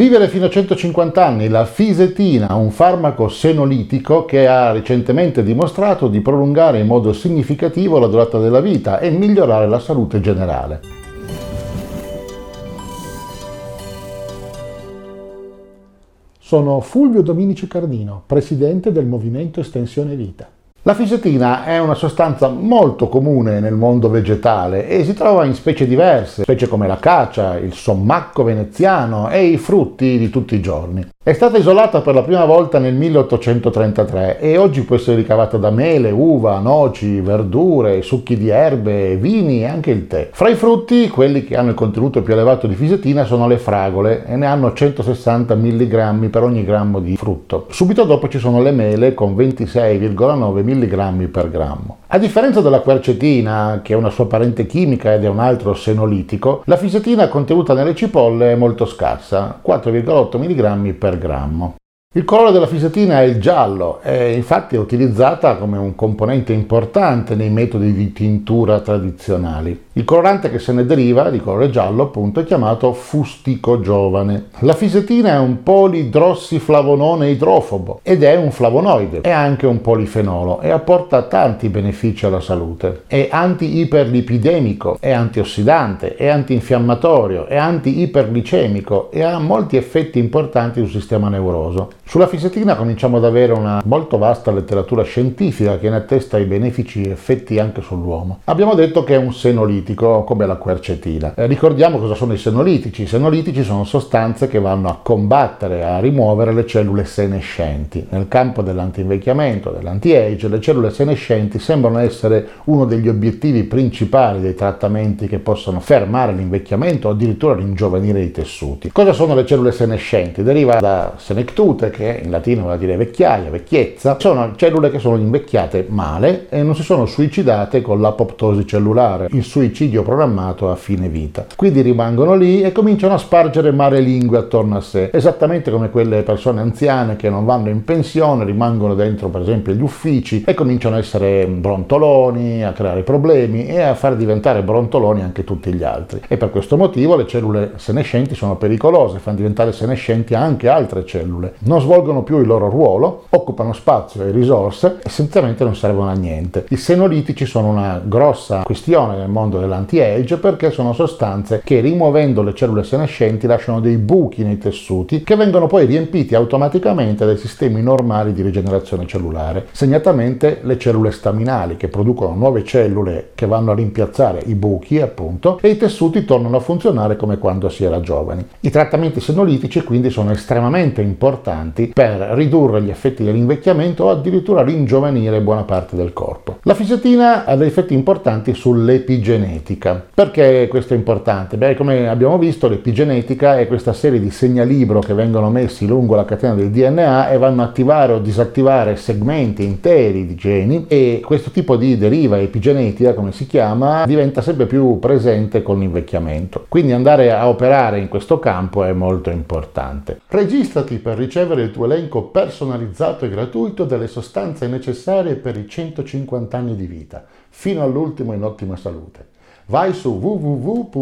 Vivere fino a 150 anni, la fisetina, un farmaco senolitico che ha recentemente dimostrato di prolungare in modo significativo la durata della vita e migliorare la salute generale. Sono Fulvio Dominici Cardino, presidente del Movimento Estensione Vita. La fisetina è una sostanza molto comune nel mondo vegetale e si trova in specie diverse, specie come la cacia, il sommacco veneziano e i frutti di tutti i giorni. È stata isolata per la prima volta nel 1833 e oggi può essere ricavata da mele, uva, noci, verdure, succhi di erbe, vini e anche il tè. Fra i frutti, quelli che hanno il contenuto più elevato di fisetina sono le fragole e ne hanno 160 mg per ogni grammo di frutto. Subito dopo ci sono le mele con 26,9 mg per grammo. A differenza della quercetina, che è una sua parente chimica ed è un altro senolitico, la fisetina contenuta nelle cipolle è molto scarsa, 4,8 mg per grammo. Il colore della fisetina è il giallo e infatti è utilizzata come un componente importante nei metodi di tintura tradizionali. Il colorante che se ne deriva, di colore giallo appunto, è chiamato fustico giovane. La fisetina è un polidrossiflavonone idrofobo ed è un flavonoide, è anche un polifenolo e apporta tanti benefici alla salute. È anti-iperlipidemico, è antiossidante, è antinfiammatorio, è anti-iperglicemico e ha molti effetti importanti sul sistema neuroso. Sulla fisetina cominciamo ad avere una molto vasta letteratura scientifica che ne attesta i benefici effetti anche sull'uomo. Abbiamo detto che è un senolitico come la quercetina. Eh, ricordiamo cosa sono i senolitici. I senolitici sono sostanze che vanno a combattere, a rimuovere le cellule senescenti. Nel campo dell'antinvecchiamento, dell'anti-age, le cellule senescenti sembrano essere uno degli obiettivi principali dei trattamenti che possono fermare l'invecchiamento o addirittura ringiovanire i tessuti. Cosa sono le cellule senescenti? Deriva da senectute, che in latino vuol dire vecchiaia, vecchiezza, sono cellule che sono invecchiate male e non si sono suicidate con l'apoptosi cellulare, il suicidio programmato a fine vita. Quindi rimangono lì e cominciano a spargere mare lingue attorno a sé, esattamente come quelle persone anziane che non vanno in pensione, rimangono dentro per esempio gli uffici e cominciano a essere brontoloni, a creare problemi e a far diventare brontoloni anche tutti gli altri. E per questo motivo le cellule senescenti sono pericolose, fanno diventare senescenti anche altre cellule. Non svolgono più il loro ruolo, occupano spazio e risorse, essenzialmente non servono a niente. I senolitici sono una grossa questione nel mondo dell'anti-age perché sono sostanze che rimuovendo le cellule senescenti lasciano dei buchi nei tessuti che vengono poi riempiti automaticamente dai sistemi normali di rigenerazione cellulare, segnatamente le cellule staminali che producono nuove cellule che vanno a rimpiazzare i buchi appunto e i tessuti tornano a funzionare come quando si era giovani. I trattamenti senolitici quindi sono estremamente importanti per ridurre gli effetti dell'invecchiamento o addirittura ringiovanire buona parte del corpo. La fisetina ha dei effetti importanti sull'epigenetica. Perché questo è importante? Beh, come abbiamo visto, l'epigenetica è questa serie di segnalibro che vengono messi lungo la catena del DNA e vanno a attivare o disattivare segmenti interi di geni e questo tipo di deriva epigenetica, come si chiama, diventa sempre più presente con l'invecchiamento. Quindi andare a operare in questo campo è molto importante. Registrati per ricevere il tuo elenco personalizzato e gratuito delle sostanze necessarie per i 150 anni di vita, fino all'ultimo in ottima salute. Vai su www.mev.cx,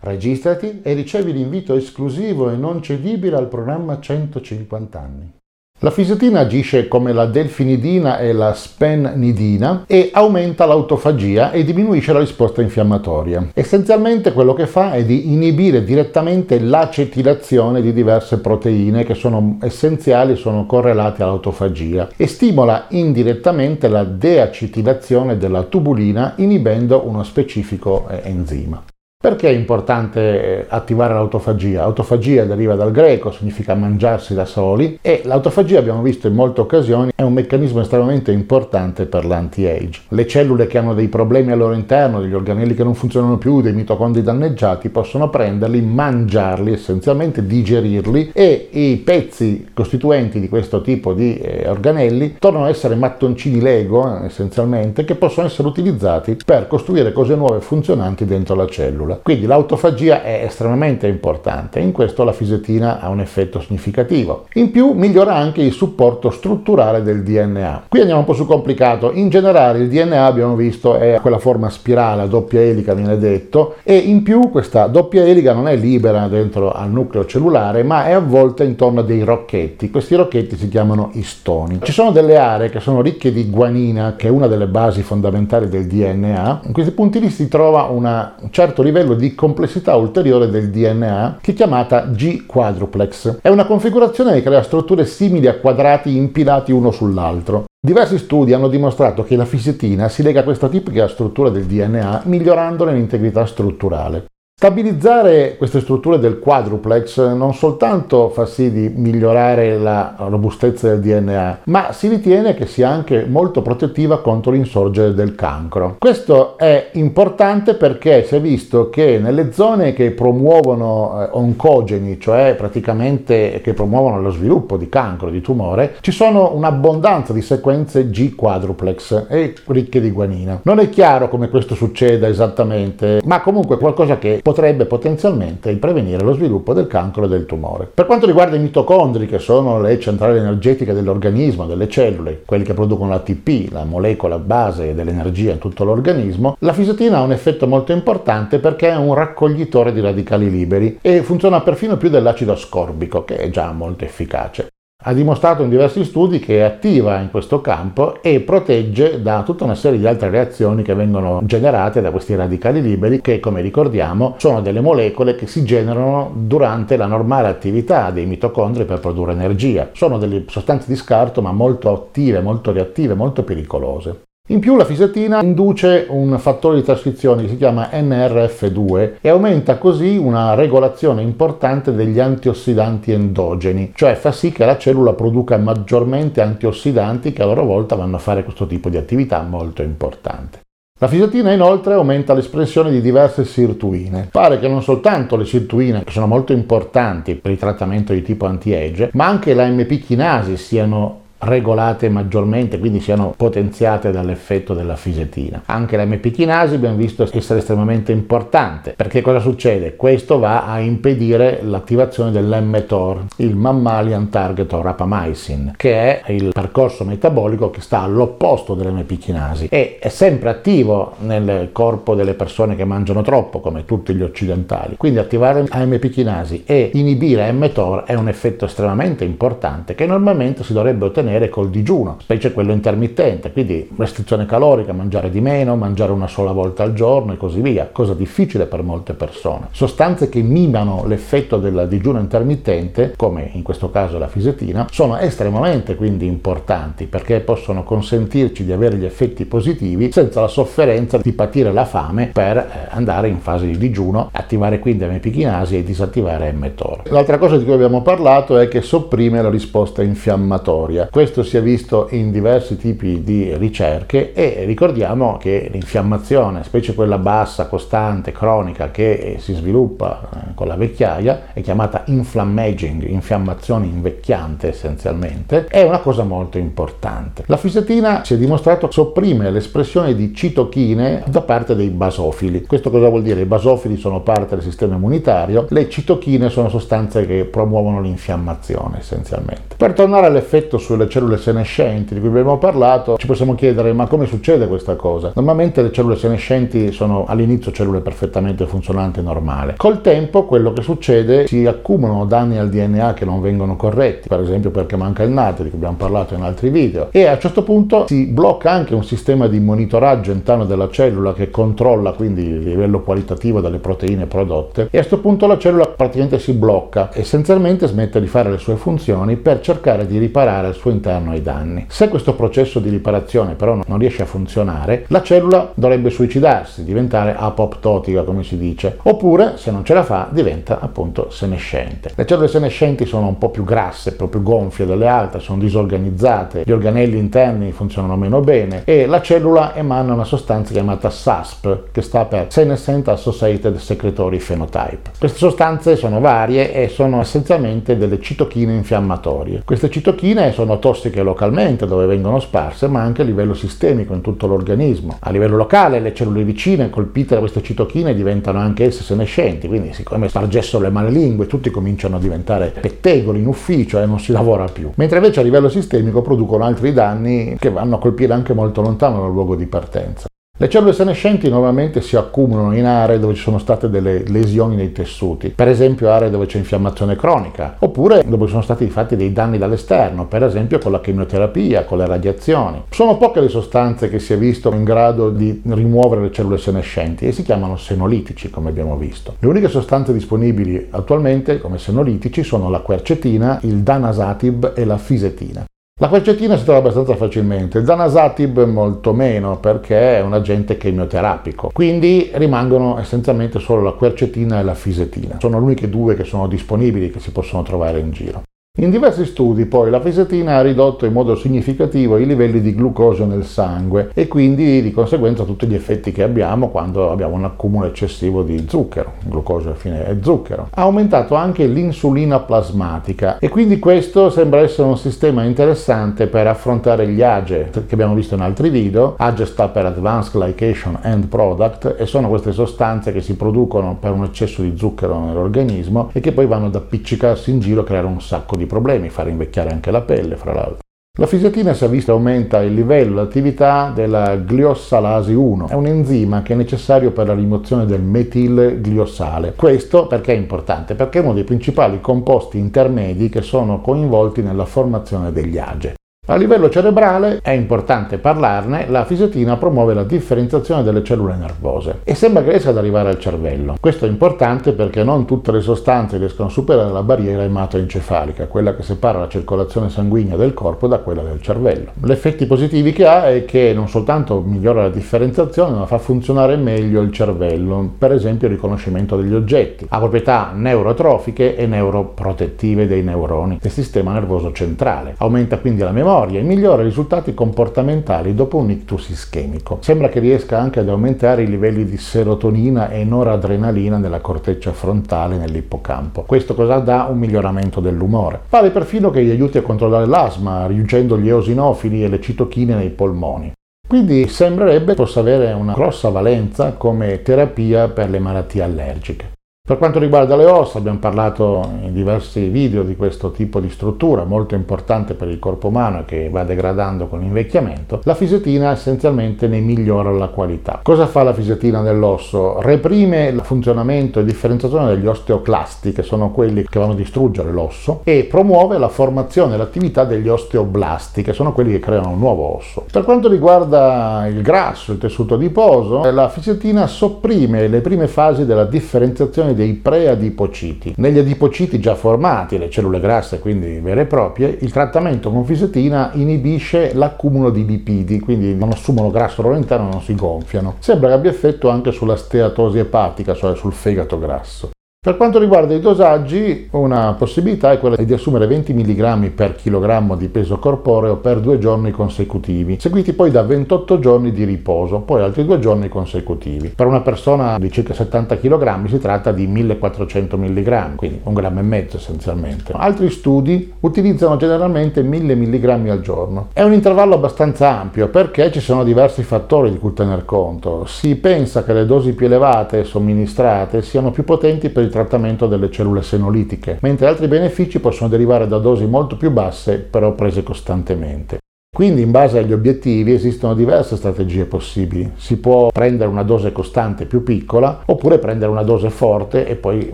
registrati e ricevi l'invito esclusivo e non cedibile al programma 150 anni. La fisetina agisce come la delfinidina e la spennidina e aumenta l'autofagia e diminuisce la risposta infiammatoria. Essenzialmente quello che fa è di inibire direttamente l'acetilazione di diverse proteine che sono essenziali, sono correlate all'autofagia e stimola indirettamente la deacetilazione della tubulina inibendo uno specifico eh, enzima. Perché è importante eh, attivare l'autofagia? Autofagia deriva dal greco, significa mangiarsi da soli e l'autofagia abbiamo visto in molte occasioni è un meccanismo estremamente importante per l'anti-age. Le cellule che hanno dei problemi al loro interno, degli organelli che non funzionano più, dei mitocondri danneggiati, possono prenderli, mangiarli essenzialmente, digerirli e i pezzi costituenti di questo tipo di eh, organelli tornano a essere mattoncini Lego essenzialmente che possono essere utilizzati per costruire cose nuove funzionanti dentro la cellula. Cellula. Quindi l'autofagia è estremamente importante in questo la fisetina ha un effetto significativo. In più migliora anche il supporto strutturale del DNA. Qui andiamo un po' su complicato. In generale il DNA abbiamo visto è quella forma spirale a doppia elica viene detto e in più questa doppia elica non è libera dentro al nucleo cellulare ma è avvolta intorno a dei rocchetti. Questi rocchetti si chiamano istoni. Ci sono delle aree che sono ricche di guanina che è una delle basi fondamentali del DNA. In questi punti lì si trova una, un certo livello di complessità ulteriore del DNA che è chiamata G-quadruplex. È una configurazione che crea strutture simili a quadrati impilati uno sull'altro. Diversi studi hanno dimostrato che la fisetina si lega a questa tipica struttura del DNA migliorandone l'integrità strutturale. Stabilizzare queste strutture del quadruplex non soltanto fa sì di migliorare la robustezza del DNA, ma si ritiene che sia anche molto protettiva contro l'insorgere del cancro. Questo è importante perché si è visto che nelle zone che promuovono eh, oncogeni, cioè praticamente che promuovono lo sviluppo di cancro, di tumore, ci sono un'abbondanza di sequenze G quadruplex e ricche di guanina. Non è chiaro come questo succeda esattamente, ma comunque qualcosa che potrebbe potenzialmente prevenire lo sviluppo del cancro e del tumore. Per quanto riguarda i mitocondri, che sono le centrali energetiche dell'organismo, delle cellule, quelli che producono l'ATP, la molecola base dell'energia in tutto l'organismo, la fisetina ha un effetto molto importante perché è un raccoglitore di radicali liberi e funziona perfino più dell'acido ascorbico, che è già molto efficace. Ha dimostrato in diversi studi che è attiva in questo campo e protegge da tutta una serie di altre reazioni che vengono generate da questi radicali liberi che, come ricordiamo, sono delle molecole che si generano durante la normale attività dei mitocondri per produrre energia. Sono delle sostanze di scarto ma molto attive, molto reattive, molto pericolose. In più la fisetina induce un fattore di trascrizione che si chiama NRF2 e aumenta così una regolazione importante degli antiossidanti endogeni, cioè fa sì che la cellula produca maggiormente antiossidanti che a loro volta vanno a fare questo tipo di attività molto importante. La fisetina inoltre aumenta l'espressione di diverse sirtuine. Pare che non soltanto le sirtuine, che sono molto importanti per il trattamento di tipo anti-age, ma anche la MP chinasi siano regolate maggiormente, quindi siano potenziate dall'effetto della fisetina. Anche la MP chinasi abbiamo visto essere estremamente importante, perché cosa succede? Questo va a impedire l'attivazione dell'mTOR, il Mammalian Target or Rapamycin, che è il percorso metabolico che sta all'opposto dell'MP chinasi e è sempre attivo nel corpo delle persone che mangiano troppo, come tutti gli occidentali. Quindi attivare AMP chinasi e inibire mTOR è un effetto estremamente importante che normalmente si dovrebbe ottenere ottenere col digiuno, specie quello intermittente, quindi restrizione calorica, mangiare di meno, mangiare una sola volta al giorno e così via, cosa difficile per molte persone. Sostanze che mimano l'effetto del digiuno intermittente, come in questo caso la fisetina, sono estremamente quindi importanti perché possono consentirci di avere gli effetti positivi senza la sofferenza di patire la fame per eh, andare in fase di digiuno, attivare quindi epichinasi e disattivare mTOR. L'altra cosa di cui abbiamo parlato è che sopprime la risposta infiammatoria. Questo si è visto in diversi tipi di ricerche e ricordiamo che l'infiammazione, specie quella bassa, costante, cronica che si sviluppa eh, con la vecchiaia, è chiamata inflammaging, infiammazione invecchiante essenzialmente, è una cosa molto importante. La fisetina si è dimostrato sopprime l'espressione di citochine da parte dei basofili. Questo cosa vuol dire? I basofili sono parte del sistema immunitario, le citochine sono sostanze che promuovono l'infiammazione essenzialmente. Per tornare all'effetto sulle cellule senescenti di cui abbiamo parlato, ci possiamo chiedere ma come succede questa cosa? Normalmente le cellule senescenti sono all'inizio cellule perfettamente funzionanti e normali. Col tempo quello che succede si accumulano danni al DNA che non vengono corretti, per esempio perché manca il natrio di cui abbiamo parlato in altri video e a un certo punto si blocca anche un sistema di monitoraggio interno della cellula che controlla quindi il livello qualitativo delle proteine prodotte e a questo punto la cellula praticamente si blocca, essenzialmente smette di fare le sue funzioni per cercare di riparare il suo interno ai danni. Se questo processo di riparazione però non riesce a funzionare, la cellula dovrebbe suicidarsi, diventare apoptotica come si dice, oppure se non ce la fa diventa appunto senescente. Le cellule senescenti sono un po' più grasse, proprio gonfie delle altre, sono disorganizzate, gli organelli interni funzionano meno bene e la cellula emana una sostanza chiamata SASP che sta per Senescent Associated Secretory Phenotype. Queste sostanze sono varie e sono essenzialmente delle citochine infiammatorie. Queste citochine sono tossiche localmente dove vengono sparse, ma anche a livello sistemico in tutto l'organismo. A livello locale le cellule vicine colpite da queste citochine diventano anche esse senescenti, quindi siccome spargessero le male lingue tutti cominciano a diventare pettegoli in ufficio e non si lavora più. Mentre invece a livello sistemico producono altri danni che vanno a colpire anche molto lontano dal luogo di partenza. Le cellule senescenti normalmente si accumulano in aree dove ci sono state delle lesioni nei tessuti, per esempio aree dove c'è infiammazione cronica, oppure dove sono stati fatti dei danni dall'esterno, per esempio con la chemioterapia, con le radiazioni. Sono poche le sostanze che si è visto in grado di rimuovere le cellule senescenti e si chiamano senolitici, come abbiamo visto. Le uniche sostanze disponibili attualmente come senolitici sono la quercetina, il danazatib e la fisetina. La quercetina si trova abbastanza facilmente, il danazatib molto meno perché è un agente chemioterapico, quindi rimangono essenzialmente solo la quercetina e la fisetina. Sono le uniche due che sono disponibili che si possono trovare in giro. In diversi studi poi la fisetina ha ridotto in modo significativo i livelli di glucosio nel sangue e quindi di conseguenza tutti gli effetti che abbiamo quando abbiamo un accumulo eccessivo di zucchero, glucosio alla fine è zucchero. Ha aumentato anche l'insulina plasmatica e quindi questo sembra essere un sistema interessante per affrontare gli AGE che abbiamo visto in altri video. AGE sta per Advanced Glycation End Product e sono queste sostanze che si producono per un eccesso di zucchero nell'organismo e che poi vanno ad appiccicarsi in giro a creare un sacco di di problemi, far invecchiare anche la pelle, fra l'altro. La fisetina si è vista aumenta il livello l'attività della gliossalasi 1, è un enzima che è necessario per la rimozione del metilgliossale. Questo perché è importante? Perché è uno dei principali composti intermedi che sono coinvolti nella formazione degli age. A livello cerebrale è importante parlarne, la fisetina promuove la differenziazione delle cellule nervose e sembra che riesca ad arrivare al cervello. Questo è importante perché non tutte le sostanze riescono a superare la barriera ematoencefalica, quella che separa la circolazione sanguigna del corpo da quella del cervello. Gli effetti positivi che ha è che non soltanto migliora la differenziazione, ma fa funzionare meglio il cervello, per esempio il riconoscimento degli oggetti. Ha proprietà neurotrofiche e neuroprotettive dei neuroni del sistema nervoso centrale. Aumenta quindi la memoria memoria e migliora i risultati comportamentali dopo un ictus ischemico. Sembra che riesca anche ad aumentare i livelli di serotonina e noradrenalina nella corteccia frontale nell'ippocampo. Questo cosa dà? Un miglioramento dell'umore. Pare perfino che gli aiuti a controllare l'asma, riducendo gli eosinofili e le citochine nei polmoni. Quindi sembrerebbe possa avere una grossa valenza come terapia per le malattie allergiche. Per quanto riguarda le ossa, abbiamo parlato in diversi video di questo tipo di struttura molto importante per il corpo umano che va degradando con l'invecchiamento. La fisetina essenzialmente ne migliora la qualità. Cosa fa la fisetina nell'osso? Reprime il funzionamento e differenziazione degli osteoclasti, che sono quelli che vanno a distruggere l'osso, e promuove la formazione e l'attività degli osteoblasti, che sono quelli che creano un nuovo osso. Per quanto riguarda il grasso, il tessuto adiposo, la fisetina sopprime le prime fasi della differenziazione dei preadipociti. Negli adipociti già formati, le cellule grasse quindi vere e proprie, il trattamento con fisetina inibisce l'accumulo di lipidi, quindi non assumono grasso all'interno e non si gonfiano. Sembra che abbia effetto anche sulla steatosi epatica, cioè sul fegato grasso. Per quanto riguarda i dosaggi, una possibilità è quella di assumere 20 mg per chilogrammo di peso corporeo per due giorni consecutivi, seguiti poi da 28 giorni di riposo, poi altri due giorni consecutivi. Per una persona di circa 70 kg si tratta di 1400 mg, quindi un grammo e mezzo essenzialmente. Altri studi utilizzano generalmente 1000 mg al giorno. È un intervallo abbastanza ampio perché ci sono diversi fattori di cui tener conto. Si pensa che le dosi più elevate somministrate siano più potenti per il trattamento delle cellule senolitiche, mentre altri benefici possono derivare da dosi molto più basse però prese costantemente. Quindi in base agli obiettivi esistono diverse strategie possibili. Si può prendere una dose costante più piccola oppure prendere una dose forte e poi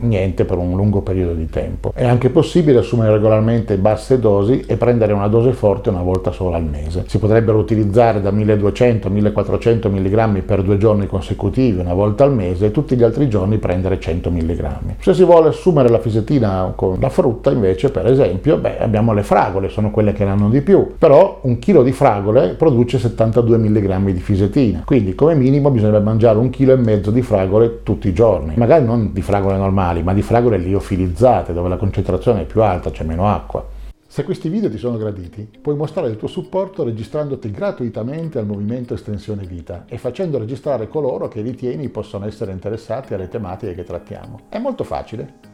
niente per un lungo periodo di tempo. È anche possibile assumere regolarmente basse dosi e prendere una dose forte una volta sola al mese. Si potrebbero utilizzare da 1200 a 1400 mg per due giorni consecutivi una volta al mese e tutti gli altri giorni prendere 100 mg. Se si vuole assumere la fisetina con la frutta invece per esempio, beh, abbiamo le fragole, sono quelle che ne hanno di più, però un chilo di fragole produce 72 mg di fisetina, quindi come minimo bisognerebbe mangiare un chilo e mezzo di fragole tutti i giorni, magari non di fragole normali, ma di fragole liofilizzate, dove la concentrazione è più alta, c'è meno acqua. Se questi video ti sono graditi, puoi mostrare il tuo supporto registrandoti gratuitamente al movimento Estensione Vita e facendo registrare coloro che ritieni possono essere interessati alle tematiche che trattiamo. È molto facile.